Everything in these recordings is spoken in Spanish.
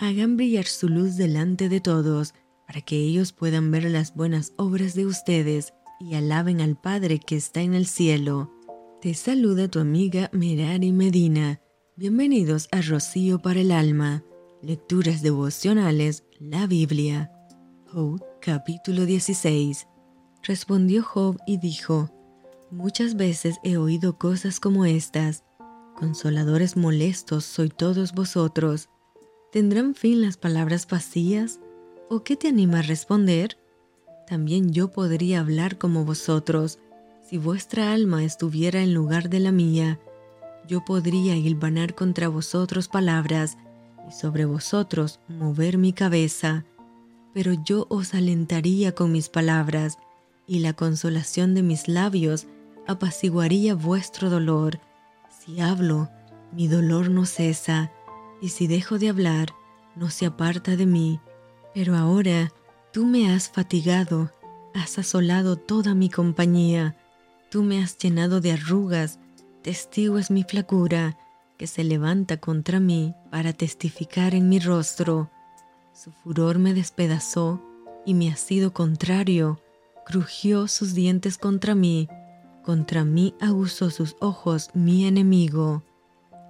Hagan brillar su luz delante de todos, para que ellos puedan ver las buenas obras de ustedes y alaben al Padre que está en el cielo. Te saluda tu amiga Merari Medina. Bienvenidos a Rocío para el Alma. Lecturas devocionales, la Biblia. Job capítulo 16. Respondió Job y dijo, Muchas veces he oído cosas como estas. Consoladores molestos soy todos vosotros. ¿Tendrán fin las palabras vacías? ¿O qué te anima a responder? También yo podría hablar como vosotros, si vuestra alma estuviera en lugar de la mía. Yo podría hilvanar contra vosotros palabras y sobre vosotros mover mi cabeza, pero yo os alentaría con mis palabras, y la consolación de mis labios apaciguaría vuestro dolor. Si hablo, mi dolor no cesa, y si dejo de hablar, no se aparta de mí. Pero ahora tú me has fatigado, has asolado toda mi compañía, tú me has llenado de arrugas, testigo es mi flacura, que se levanta contra mí para testificar en mi rostro. Su furor me despedazó y me ha sido contrario, crujió sus dientes contra mí, contra mí aguzó sus ojos mi enemigo.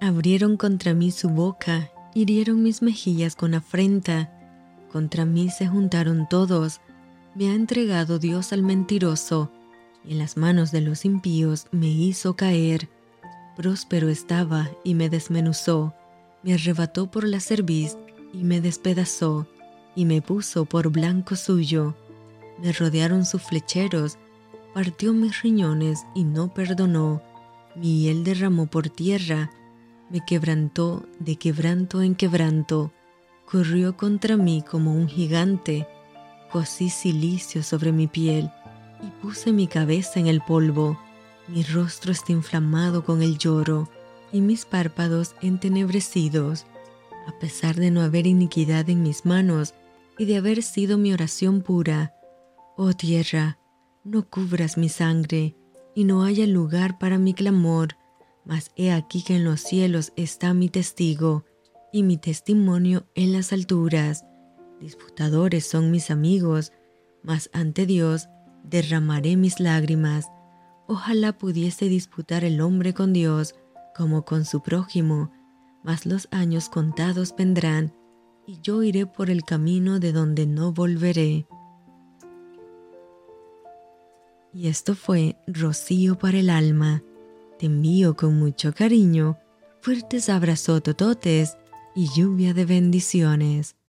Abrieron contra mí su boca, hirieron mis mejillas con afrenta. Contra mí se juntaron todos. Me ha entregado Dios al mentiroso, y en las manos de los impíos me hizo caer. Próspero estaba y me desmenuzó, me arrebató por la cerviz y me despedazó, y me puso por blanco suyo. Me rodearon sus flecheros, partió mis riñones y no perdonó, mi hiel derramó por tierra, me quebrantó de quebranto en quebranto, corrió contra mí como un gigante, cosí silicio sobre mi piel y puse mi cabeza en el polvo, mi rostro está inflamado con el lloro y mis párpados entenebrecidos, a pesar de no haber iniquidad en mis manos y de haber sido mi oración pura. Oh tierra, no cubras mi sangre, y no haya lugar para mi clamor, mas he aquí que en los cielos está mi testigo, y mi testimonio en las alturas. Disputadores son mis amigos, mas ante Dios derramaré mis lágrimas. Ojalá pudiese disputar el hombre con Dios como con su prójimo, mas los años contados vendrán, y yo iré por el camino de donde no volveré. Y esto fue Rocío para el alma. Te envío con mucho cariño, fuertes abrazos tototes y lluvia de bendiciones.